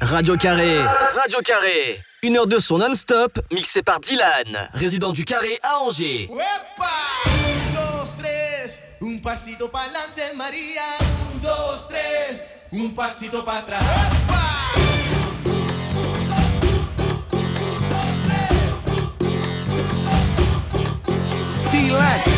Radio Carré. Radio Carré. Une heure de son non-stop, mixé par Dylan, résident du Carré à Angers. Un pasito pa'lante, Maria. Un, dos, tres. Un pasito para atrás. Dylan.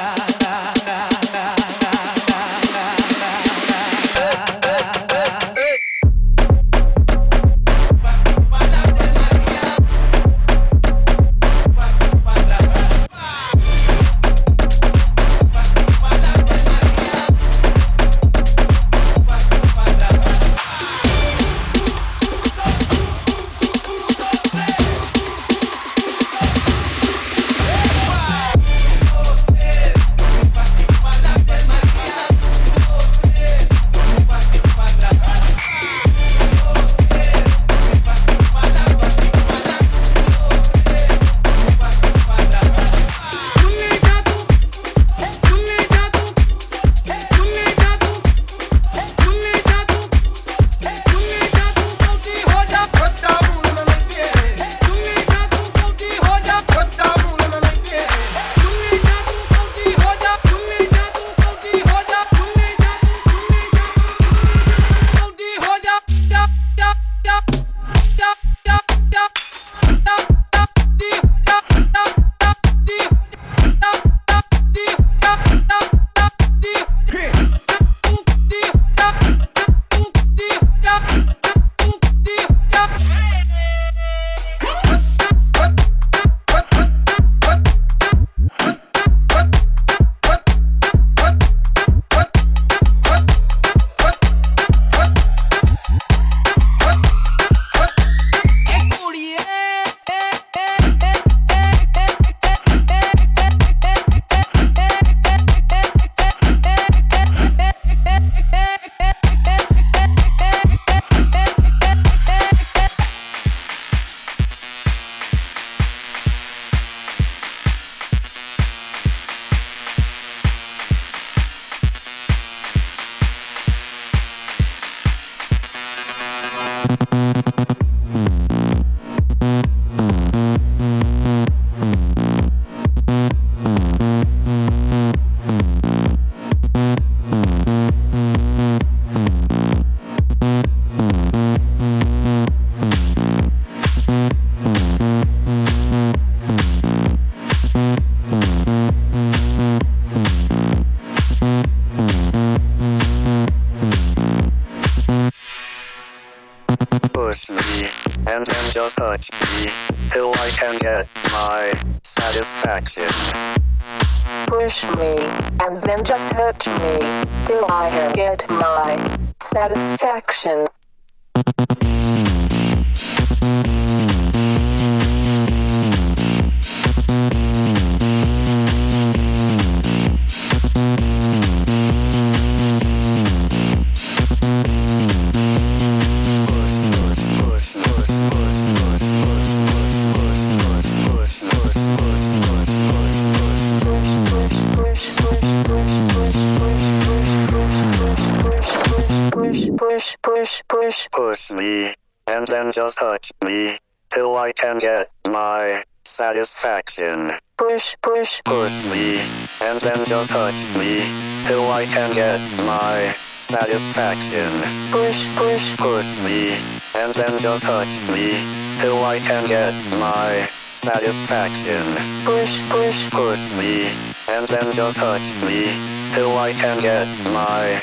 satisfaction. Push, push, push me, and then just touch me, till I can get my satisfaction. Push, push, push me, and then just touch me, till I can get my satisfaction. Push, push, push me, and then just touch me, till I can get my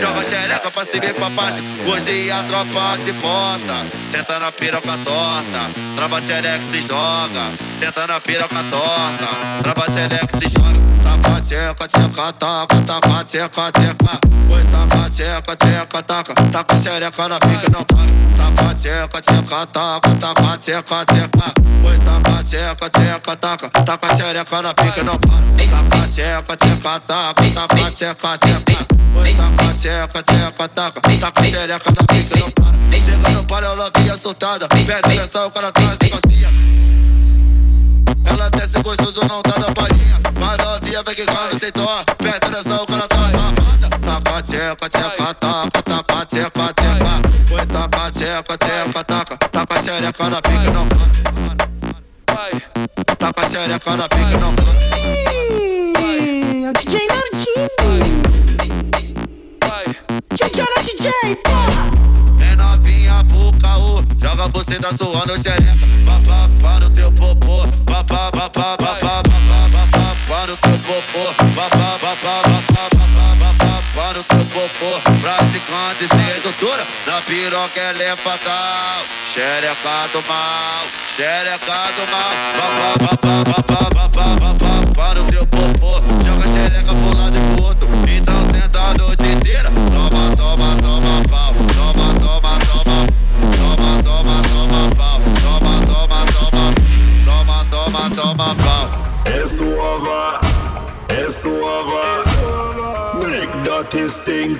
Joga xereca pra cima e pra baixo. Hoje a tropa de bota. Senta na piroca torta. Traba de xereca se joga. Senta na piroca torta. Traba de xereca se joga. Tapa tcheca, tcheca, taca Tapa tcheca, tcheca Oi, tapa tcheca, tcheca, taca tá Taca xereca na pica não paga Tapa tcheca, tcheca, taca Tapa tcheca, tcheca Oi, tapa tcheca, tcheca, taca tá Taca xereca na pica não paga Tapa tcheca, tcheca, taca taca, taca, tcheca, tcheca. Oi, taca, tá tcheca, tcheca, taca. Taca xereca na pica, não para. Chega no para, ela via soltada. Pede pressão, o cara tá sem calcinha. Ela desce gostoso, não tá na palhinha. Mas novinha vem que quando se toa. Pede pressão, o cara tá safada. Taca, tcheca, tcheca, taca. Taca, tcheca, tcheca. Oi, taca, tcheca, tcheca, taca. Taca xereca na pica, não para. Taca xereca na pica, não para. tá suando xereca. Papá para o teu popô, papá, papá, papá, papá, papá, para o teu popô, papá, papá, papá, papá, para o teu popô. Praticante sedutora, na piroca ela é fatal. Xereca do mal, xereca do mal, papá, papá, papá, papá, papá, para o teu popô.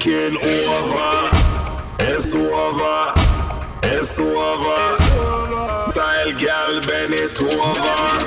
kid over. It's over. It's. Style gal Bennett over.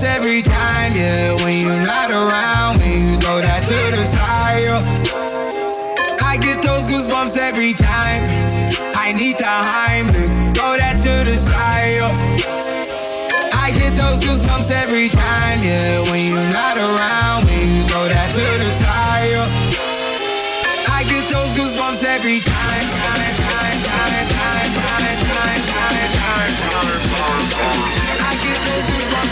dance every time, yeah. When you're not around me, you throw that to the side. I get those goosebumps every time. I need the Heimlich, throw that to the side. I get those goosebumps every time, yeah. When you're not around me, you throw that to the side. I get those goosebumps every time, time, time, time, time, time, time, time, time, time, time, time.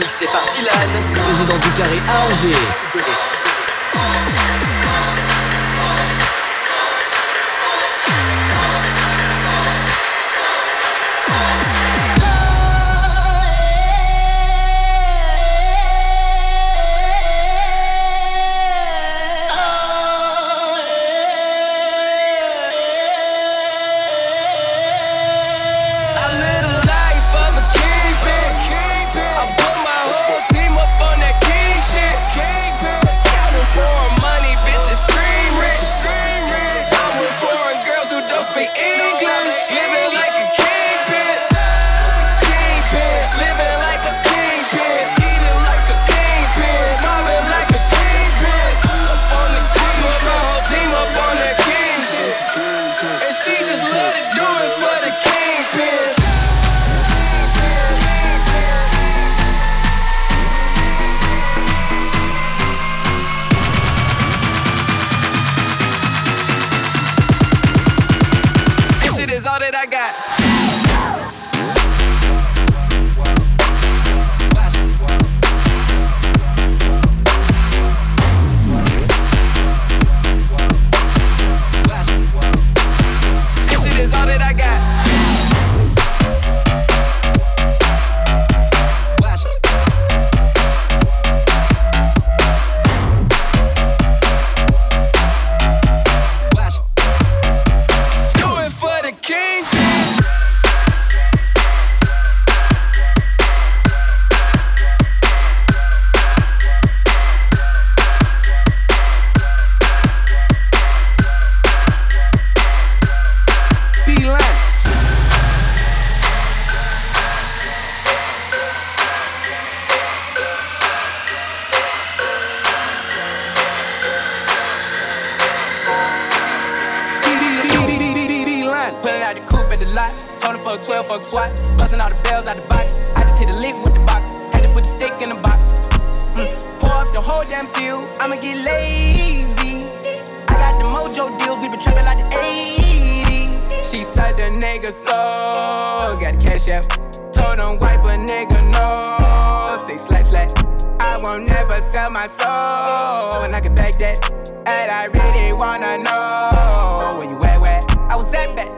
Mixé par Dylan, résident du carré à Angers. Pulling out the coupe at the lot. Told him fuck 12, fuck SWAT. Busting all the bells out the box. I just hit a lick with the box. Had to put the stick in the box. Mm. Pour up the whole damn seal. I'ma get lazy. I got the mojo deals. We been trapping like the 80s. She said the nigga so. Got a cash out. Told him wipe a nigga no. Say slash slash. I won't never sell my soul. And I can back that. And I really wanna know where you at, where I was at back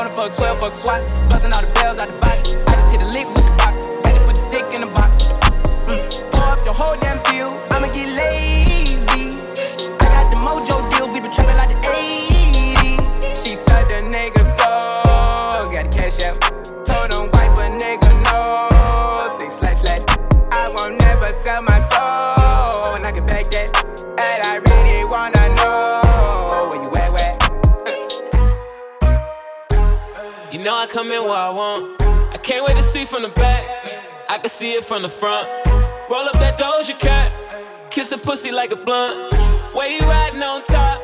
Tony fuck 12, fuck SWAT. Buzzing all the bells out the box. I just hit a lick with the box. Had to put the stick in the box. Mm. Pour up the whole damn seal. I'ma get lazy. Come in where I want. I can't wait to see from the back. I can see it from the front. Roll up that Doja Cat. Kiss the pussy like a blunt. Way you riding on top.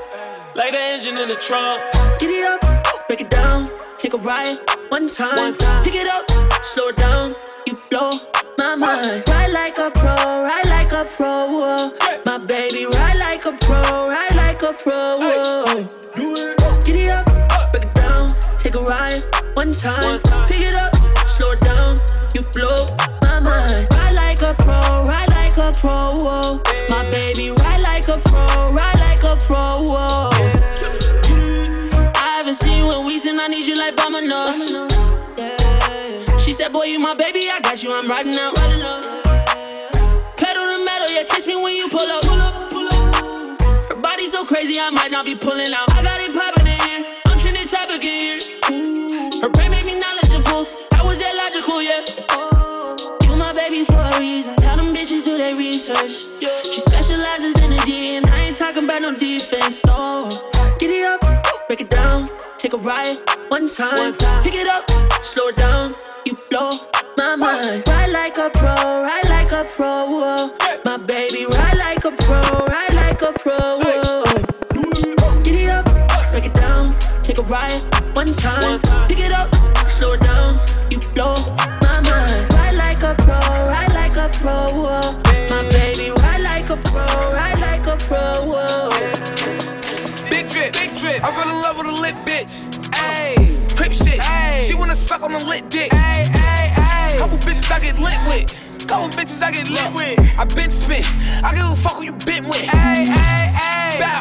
Like the engine in the trunk. Get it up, break it down, take a ride one time. One time. Pick it up, slow it down, you blow my mind. Ride like a pro, ride like a pro. Whoa. My baby, ride like a pro, ride like a pro. Whoa. One time. Pick it up, slow it down, you blow my mind. Ride like a pro, ride like a pro. Whoa. My baby, ride like a pro, ride like a pro. Whoa. I haven't seen you in weeks and I need you like Domino's. She said, Boy, you my baby, I got you, I'm riding out. Pedal to metal, yeah, text me when you pull up. Pull up, pull up. Her body so crazy, I might not be pulling out. I got it popping research. She specializes in the D, and I ain't talking about no defense, no. Get it up, break it down, take a ride one time. Pick it up, slow it down, you blow my mind. Ride like a pro, ride like a pro. Whoa. My baby, ride like a pro, ride like a pro. Whoa. Get it up, break it down, take a ride. One time. Pick it up, Couple bitches I get lit with. I been spit. I give a fuck who you been with. Ayy, ayy, ayy. Bow.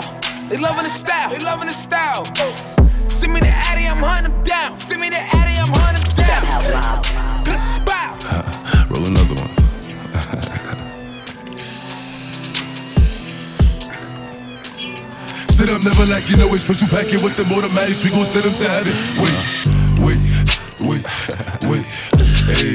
They loving the style. They loving the style. Send me the Addy, I'm hunting them down. Send me the Addy, I'm hunting them down. Bow. Roll another one. Sit up, never like you know it's special packet with them automatics. We gon' send them to heaven. Wait, wait, wait, wait. Hey, hey.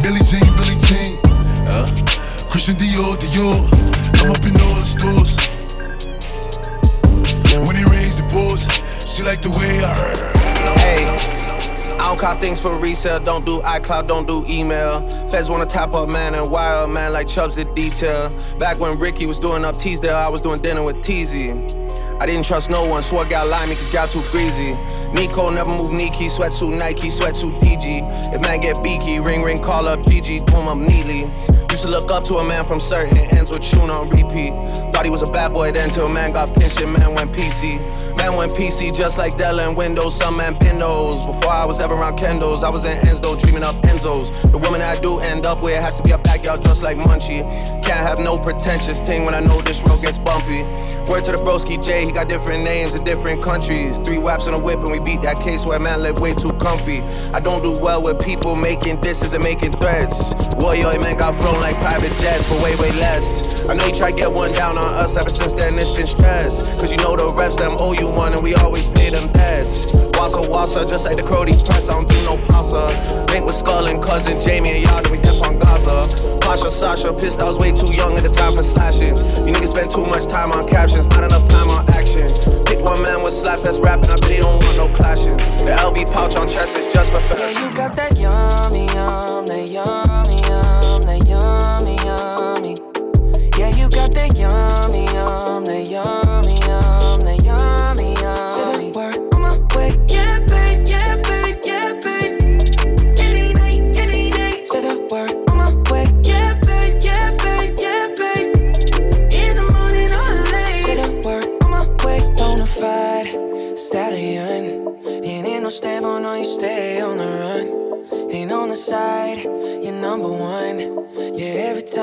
Billy Jean, Billy Jean. Uh, Christian Dior, Dior. I'm up in all the stores. When it rains, it pours. She like the way I heard. Hey, I don't cop things for resale. Don't do iCloud, don't do email. Feds wanna top up man and wire man like Chubbs did detail. Back when Ricky was doing up Teasdale, I was doing dinner with Teasy. I didn't trust no one, swore got limey cause got too greasy. Nico never move Nike, sweatsuit Nike, sweatsuit DG. If man get beaky, ring ring, call up GG, boom, I'm neatly. Used to look up to a man from certain ends with tune on repeat. Thought he was a bad boy then till man got pinched and man went PC. Man went PC just like Dell and Windows, some man Windows. Before I was ever around Kendall's, I was in Enzo dreaming up Enzo's. The woman I do end up with has to be a backyard just like Munchie. Can't have no pretentious thing when I know this road gets bumpy. Word to the broski J, he got different names in different countries. Three waps and a whip and we beat that case where man live way too comfy. I don't do well with people making disses and making threats. Warrior man got flown like private jets for way, way less. I know you try to get one down on us ever since then, it's been stress. Cause you know the reps them owe you one and we always pay them debts. Wassa wassa, just like the Crody press, I don't do no pasta. Link with Skull and cousin Jamie and y'all, then we dip on Gaza. Pasha, Sasha, pissed I was way too young at the time for slashing. You niggas spend too much time on captions, not enough time on action. Pick one man with slaps that's rapping, I bet he don't want no clashing. The LB pouch on chest is just for fashion. Yeah, you got that yummy, yum, that yum, but they yummy, yum, they yum.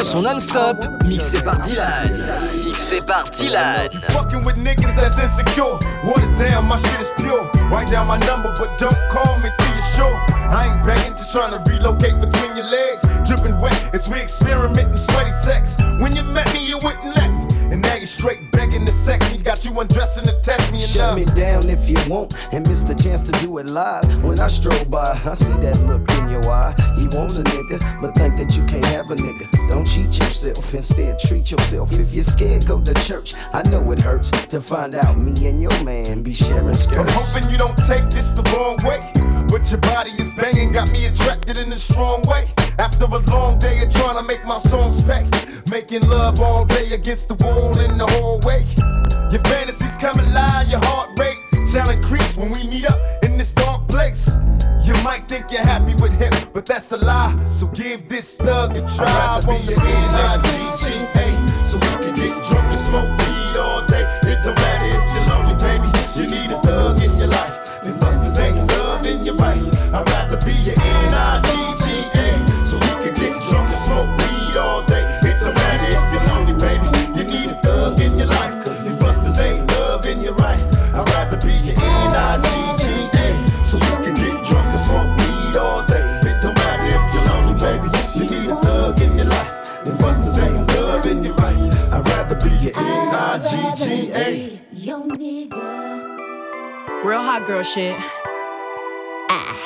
de son non-stop, mixé par Dylan. Mixé par Dylan. Fucking with niggas that's insecure. Water down, my shit is pure. Write down my number, but don't call me till you're sure. I ain't begging, just trying to relocate between your legs. Dripping wet as we experimenting sweaty sex. When you met me, you wouldn't let me. And now you're straight begging begging to sex me. Got you undressing to text me and Shut me down if you want and miss the chance to do it live. When I stroll by, I see that look in your eye. He wants a nigga, but think that you can't have a nigga. Don't cheat yourself, instead treat yourself. If you're scared, go to church. I know it hurts to find out me and your man be sharing skirts. I'm hoping you don't take this the wrong way. But your body is banging, got me attracted in a strong way. After a long day of trying to make my songs pay. Making love all day against the wall in the hallway. Your fantasies come alive, your heart rate shall increase when we meet up in this dark place. You might think you're happy with him, but that's a lie. So give this thug a try. I'd rather be your N-I-G-G-A, so we can get drunk and smoke weed all day. It don't matter if you're lonely, baby. You need a thug in your life. These busters ain't loving you right. I'd rather be your N-I-G-G-A, N-I-G-G-A. Yo, nigga. Real hot girl shit. Ah.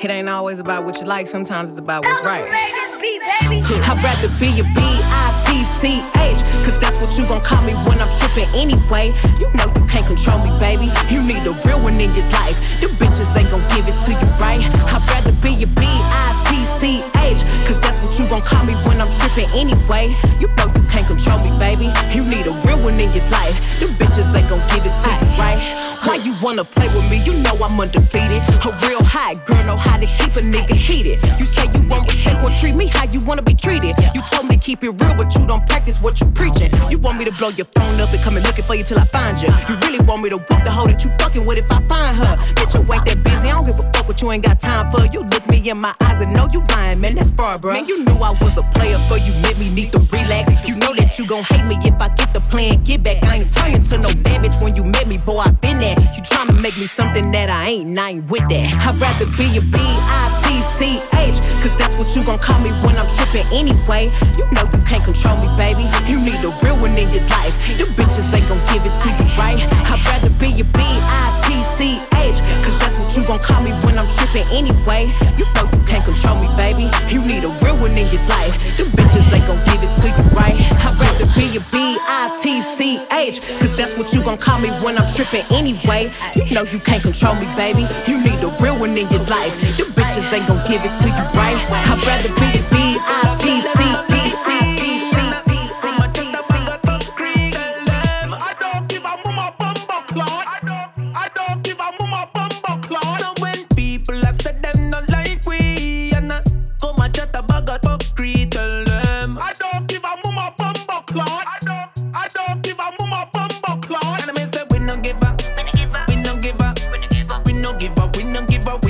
It ain't always about what you like, sometimes it's about what's right. I'd rather be a B-I-T-C-H Cause that's what you gon' call me when I'm trippin' anyway You know you can't control me, baby You need a real one in your life The bitches ain't gon' give it to you right I'd rather be a B-I-T-C-H Cause that's what you gon' call me when I'm trippin' anyway. You know you can't control me, baby. You need a real one in your life. The bitches ain't gon' give it to you right Why you wanna play with me? You know I'm undefeated. A real hot girl know how to keep a nigga heated. You say you won't respect or treat me how you wanna be treated. You told me keep it real but you don't practice what you preaching. You want me to blow your phone up and come and looking for you till I find you You really want me to whoop the hoe that you fucking with if I find her? Bitch you ain't that busy, I don't give a fuck what you ain't got time for. You look me in my eyes and know you lying, man that's far bro. Man you knew I was a player for you made me need to relax. You know that you gon' hate me if I get the plan, get back. I ain't turning to no bitch when you met me, boy I been there You tryna make me something that I ain't, and I ain't with that. I'd rather be a B-I-T-C-H Cause that's what you gon' call me when I'm trippin' anyway. You know you can't control me, baby. You need a real one in your life. You bitches ain't gon' give it to you right? I'd rather be a B-I-T-C-H Cause that's you gon' call me when I'm trippin' anyway. You know you can't control me, baby. You need a real one in your life. The bitches ain't gon' give it to you right. I'd rather be a B-I-T-C-H Cause that's what you gon' call me when I'm trippin' anyway. You know you can't control me, baby. You need a real one in your life. The bitches ain't gon' give it to you right. I'd rather be a B-I-T-C-H no give a, we no give a,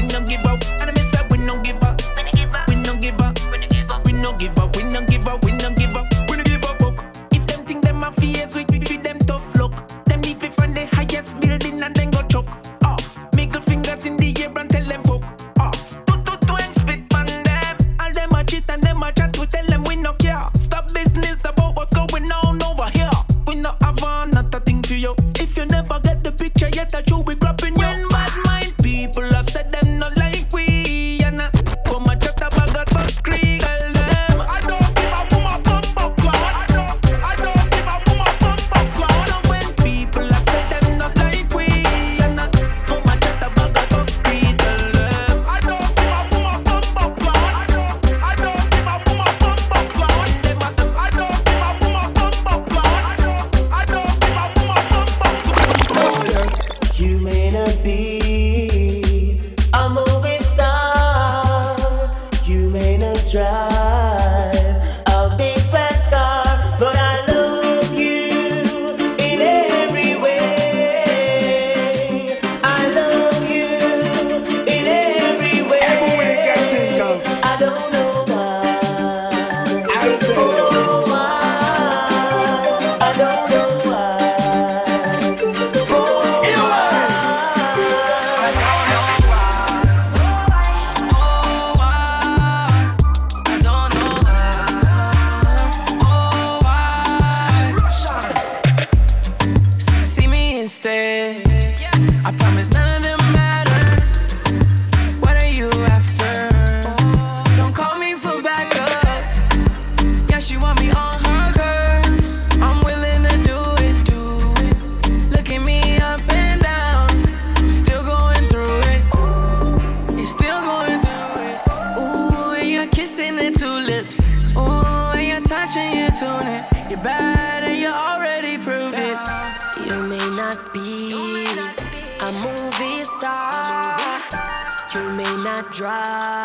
drive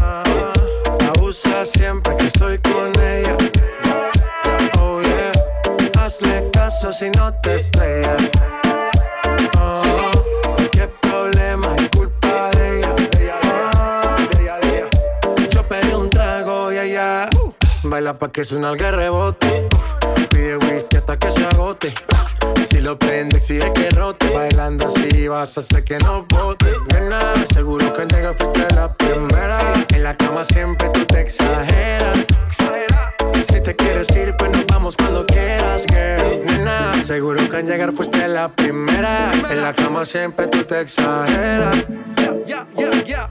Ah, abusa siempre que estoy con ella. Oh yeah, hazle caso si no te estrellas. Ah, cualquier problema es culpa de ella. Ah, yo pedí un trago y allá. Uh, baila pa' que suena el que rebote. Pide whisky hasta que se agote si lo prende, exige que rote. Bailando así vas a hacer que no bote. Nena, seguro que el llegar fuiste la primera. En la cama siempre tú te exageras. Si te quieres ir, pues nos vamos cuando quieras, girl. Nena, seguro que al llegar fuiste la primera. En la cama siempre tú te exageras. Yeah, yeah, yeah,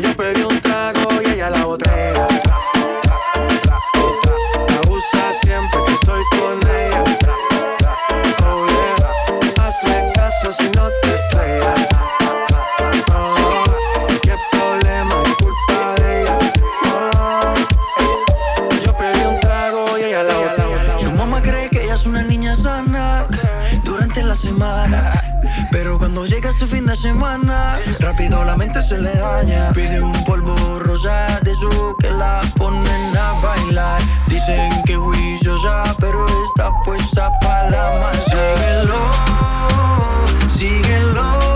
Yo pedí un trago y ella la botella ese fin de semana. Rápido la mente se le daña. Pide un polvo rosa de su que la ponen a bailar. Dicen que juiciosa, pero está puesta para la masa. Síguelo, síguelo.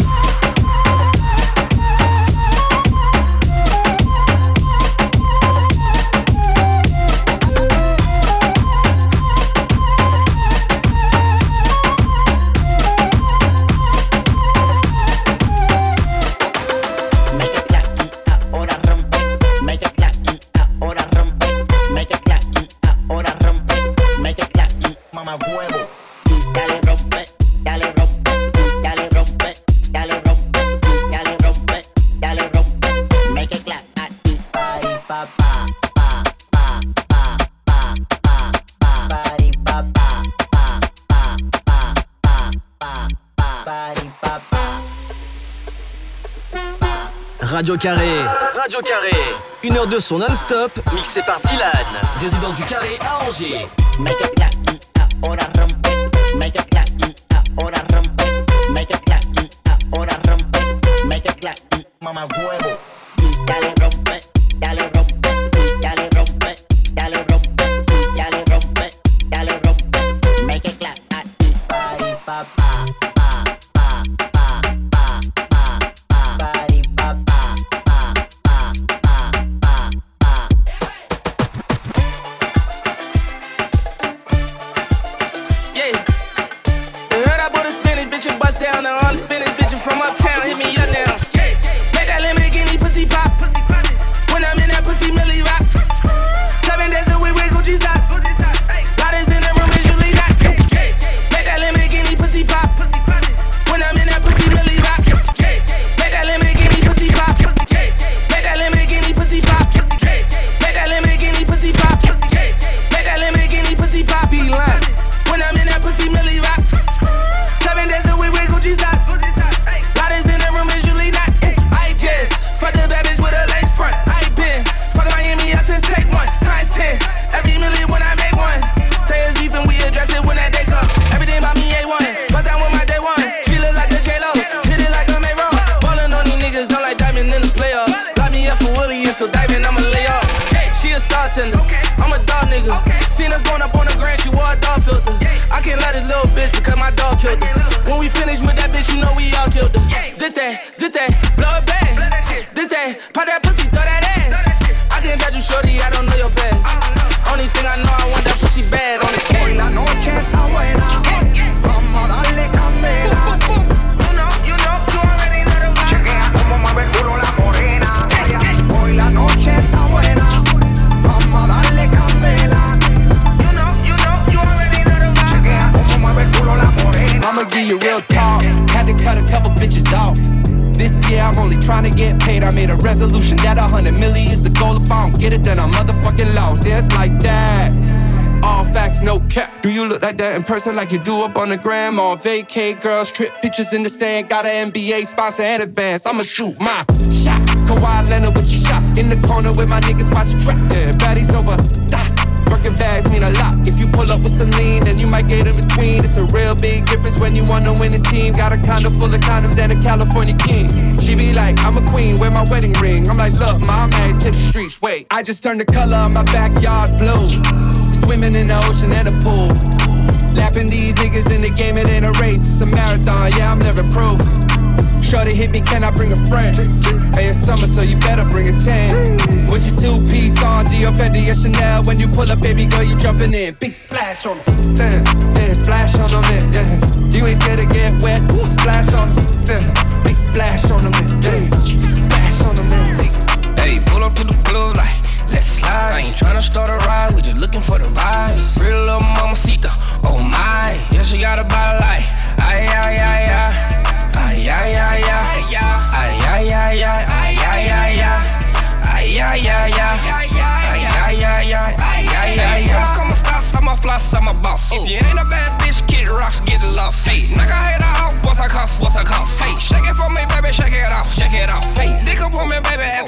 Radio Carré. Radio Carré. Une heure de son non-stop, mixé par Dylan, résident du Carré à Angers. Like that in person like you do up on the gram? On vacay, girls, trip pictures in the sand. Got an NBA sponsor and advance. I'ma shoot my shot. Kawhi Leonard with your shot. In the corner with my niggas watching trap. Yeah, baddies over. Das. Working bags mean a lot. If you pull up with some lean, then you might get in between. It's a real big difference when you wanna win a team. Got a condo full of condoms and a California king. She be like, I'm a queen, wear my wedding ring. I'm like, look, ma, I'm married to the streets. Wait, I just turned the color of my backyard blue. Swimming in the ocean and a pool. Lapping these niggas in the game, it ain't a race, it's a marathon. Yeah, I'm never proof. Shorty hit me, can I bring a friend? Hey, it's summer, so you better bring a 10. With your two piece on, Dior, Fendi, or Chanel. When you pull up, baby girl, you jumping in. Big splash on them. Yeah, splash on them. Yeah. You ain't scared to get wet. Ooh, splash on them. Big splash on them. Yeah. Cost, what's her cost? Hey, shake it for me, baby, shake it off, shake it off.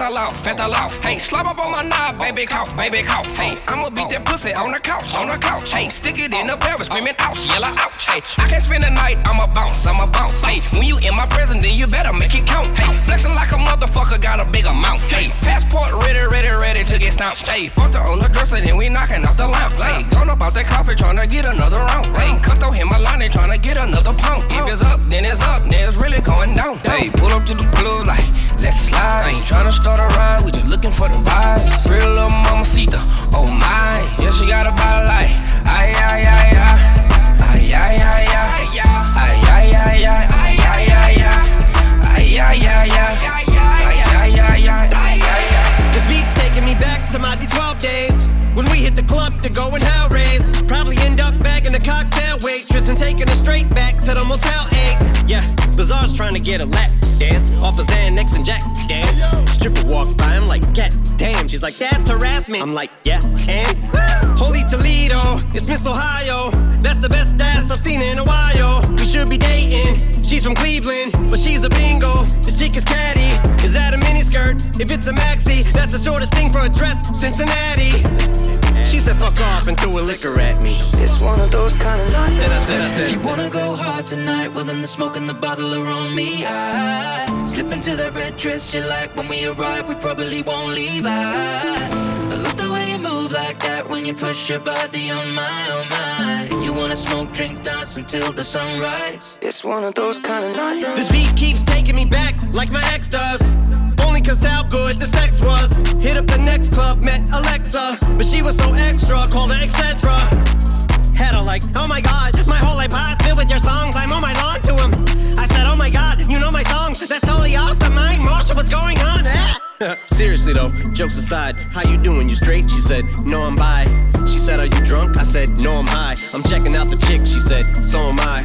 Loft, at the loft. Hey, slap up on my knob, baby, cough, baby, cough. Hey, I'ma beat that pussy on the couch, on the couch. Hey, stick it in the pelvis, screaming ouch, yell ouch. Hey, I can't spend the night, I'ma bounce, I'ma bounce. Hey, when you in my presence, then you better make it count. Hey, flexing like a motherfucker, got a big amount. Hey, passport ready, ready, ready to get stamped. Hey, fucked her on the dresser, then we knocking off the lamp. Hey, gone about that coffee, tryna get another round. Hey, custo hit my line, they to get another pound. If it's up, then it's up, then it's really going down. Hey, pull up to the club like, let's slide. I ain't tryna start a ride, we just looking for the vibes. Real little mamacita, oh my. Yeah, she got a body like, ay, ay, ay, ay. Ay, ay, ay, ay. Ay, ay, ay, ay. This beat's taking me back to my D12 days. When we hit the club to go and hell raise. Probably end up bagging a cocktail waitress and taking her straight back to the Motel 8. Yeah, Bizarre's trying to get a lap dance off of Xanax and Jack. Damn. Stripper walk by, I'm like, God damn. She's like, that's harassment. I'm like, yeah, and? Holy Toledo, it's Miss Ohio. That's the best ass I've seen in a while. We should be dating. She's from Cleveland, but she's a Bengal. This chick is catty. Is that a miniskirt? If it's a maxi, that's the shortest thing for a dress. Cincinnati. She said fuck off and threw a liquor at me. It's one of those kind of nights. Then I said, I said, If you wanna go hard tonight, well then the smoke and the bottle are on me. I slip into that red dress you like. When we arrive, we probably won't leave. I, I love the way you move like that when you push your body on my, on my. You wanna smoke, drink, dance until the sunrise. It's one of those kind of nights. This beat keeps taking me back like my ex does. Only cause how good the sex was. Hit up the next club, met Alexa. But she was so extra, called her etc. Had her like, oh my god, my whole iPod's filled with your songs. I'm on my lawn to him. I said, oh my god, you know my songs. That's totally awesome. Mike Marshall, what's going on? Ah. Seriously though, jokes aside, how you doing? You straight? She said, No, I'm bi. She said, Are you drunk? I said, No, I'm high. I'm checking out the chick. She said, So am I.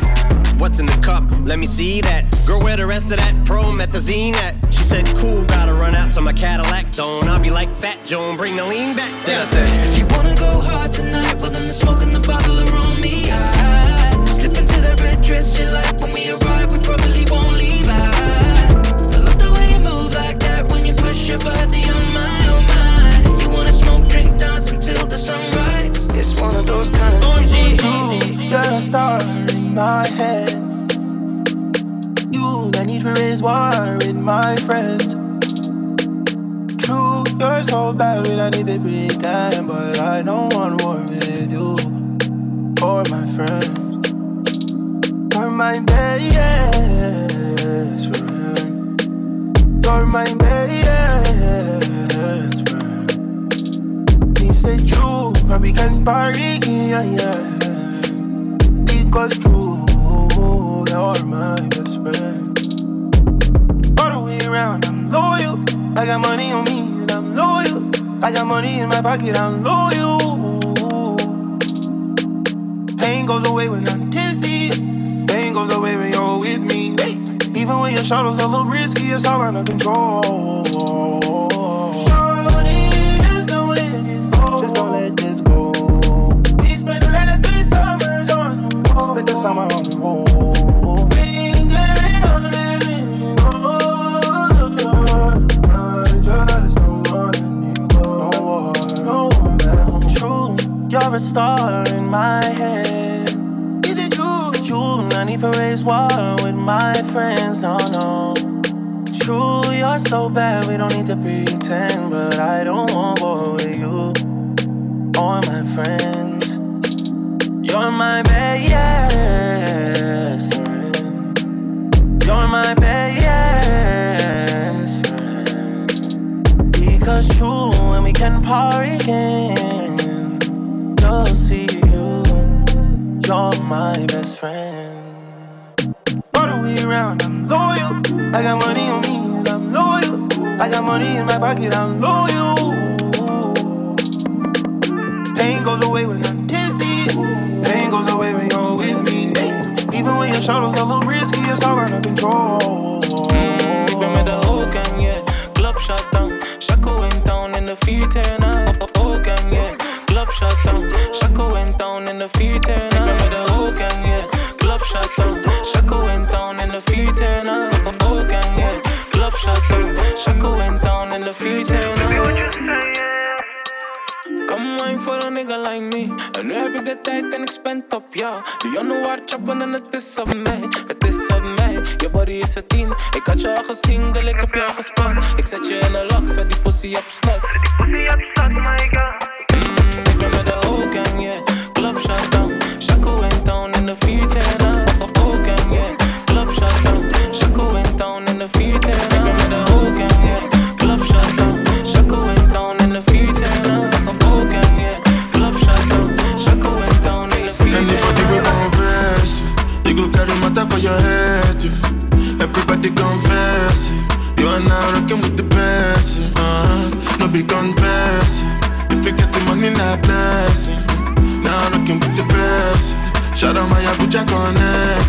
What's in the cup? Let me see that. Girl, where the rest of that promethazine at? She said, Cool, gotta run out to my Cadillac. Don't I'll be like Fat Joe, bring the lean back. Then I said, If you wanna go hard tonight, well then the smoke and the bottle are on me. I slip into that red dress you like. When we arrive, we probably won't leave. I, a star in my head. You, I need to raise war with my friends. True, you're so bad when I need to pretend, but I don't want war with you or my friends. You're my best friend. You're my best friend. Me say true, but we can party, yeah, yeah. Because true, you're my best friend. All the way around, I'm loyal. I got money on me and I'm loyal. I got money in my pocket, I'm loyal. Pain goes away when I'm dizzy. Pain goes away when you're with me. Even when your shadows a little risky, it's all under control. On the summer on the road. I you're a star in my head. Is it you? You, not need for raise war with my friends, no, no. True, you're so bad, we don't need to pretend. But I don't want war with you or my friends. You're my best friend. You're my best friend. Because true, when we can party again, you'll see you. You're my best friend. All the way around, I'm loyal. I got money on me, and I'm loyal. I got money in my pocket, I'm loyal. Pain goes away when I'm. Pain goes away when you're with me. Even when your shadows a little risky, it's all under control. Been med the whole gang, yeah. Club shut down. Shaco went down and the feet turn up. Whole gang, yeah. Club shut down. Shaco went down and the feet turn up. Nigga like me. En nu heb ik de tijd en ik spend op jou. De januar chappen en het is op mij. Het is op mij. Je body is een tien. Ik had je al gezien, girl, ik heb al gespot. Ik zet je in een lock, zet die pussy op slot. My ik out my Abuja connect.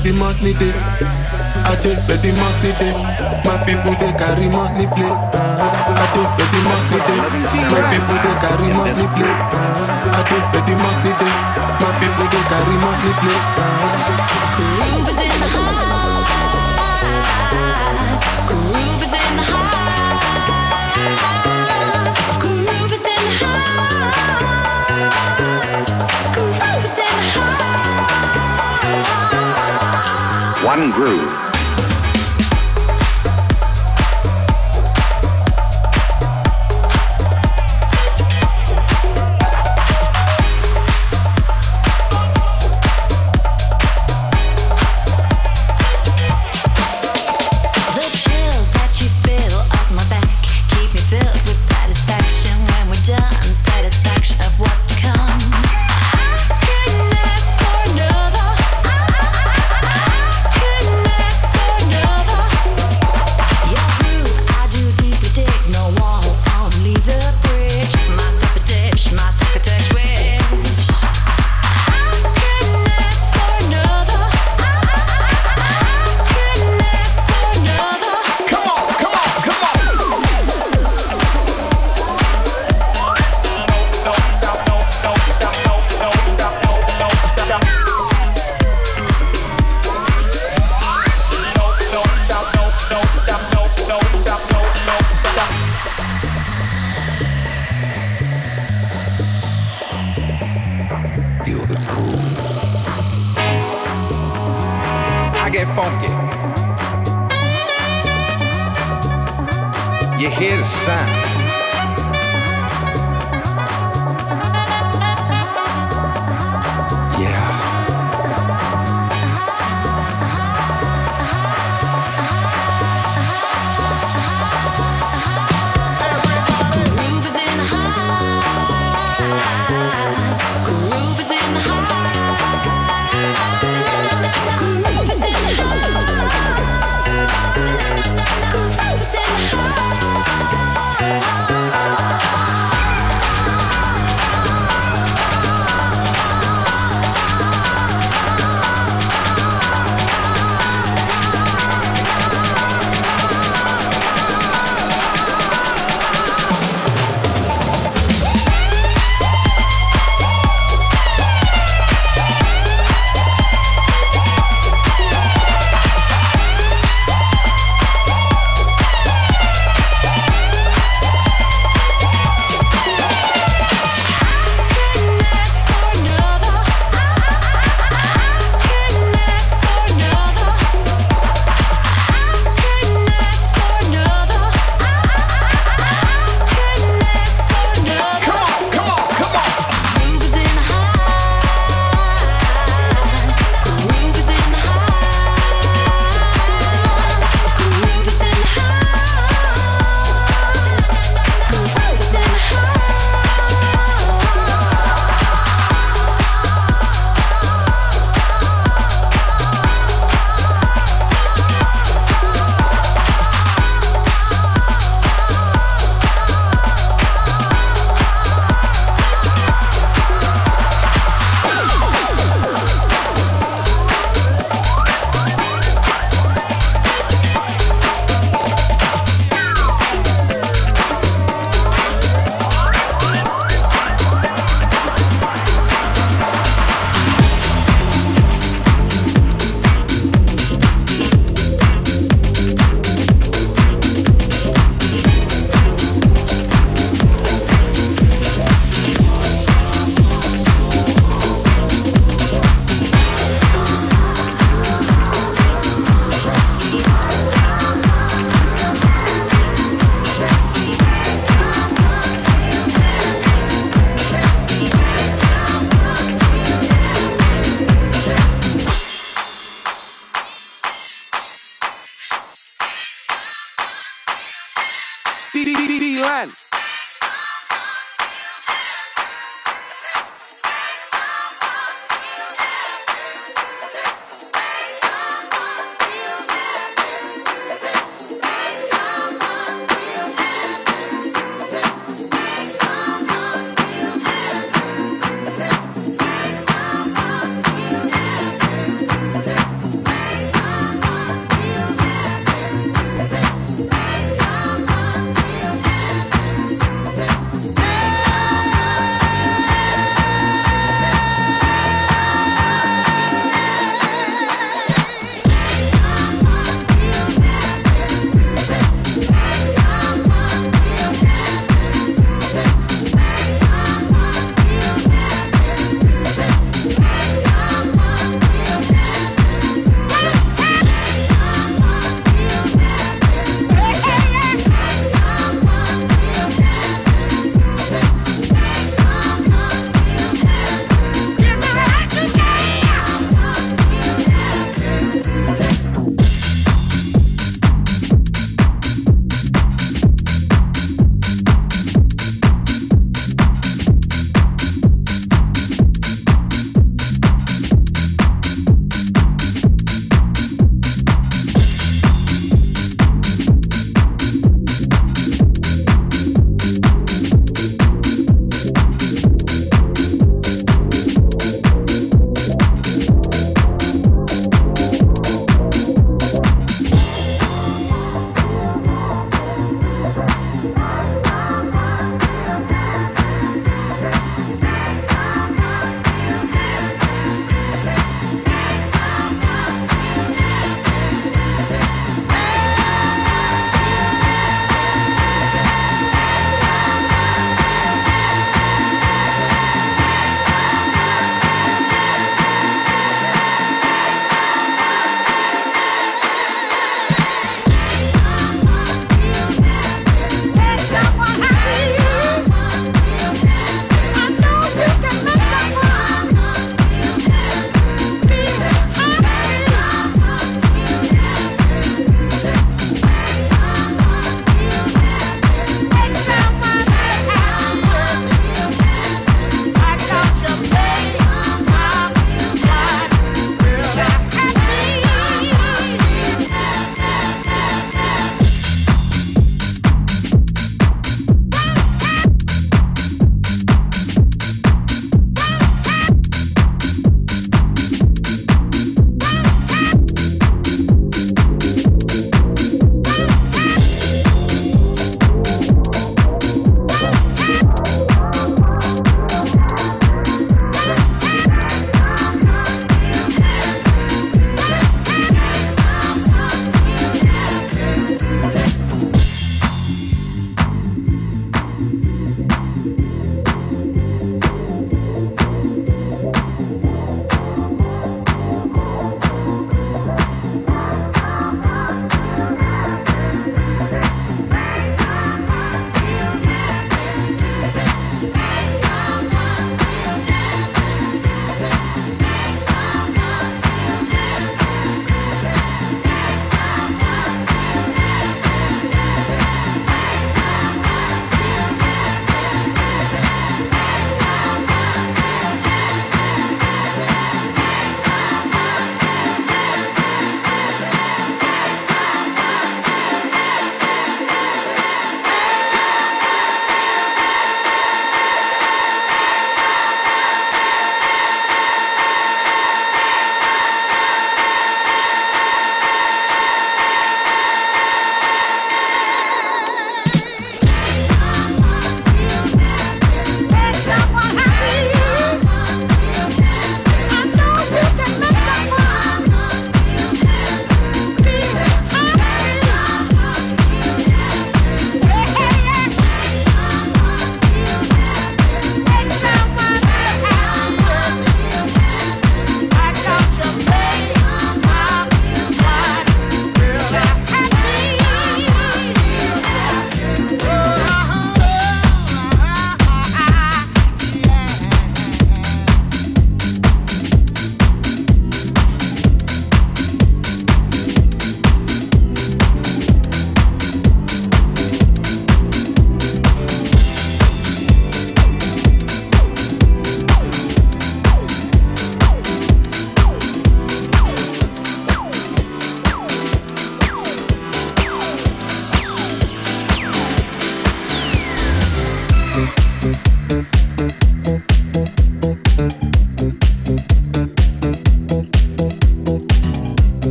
Where the money day. I take where the money day, my people they carry money play. Uh, I think where the money day, my people they carry money play. Uh, I think where the money day, my people they carry money play. One groove.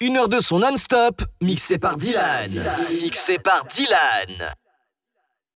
Une heure de son non-stop, mixé par Dylan. Mixé par Dylan.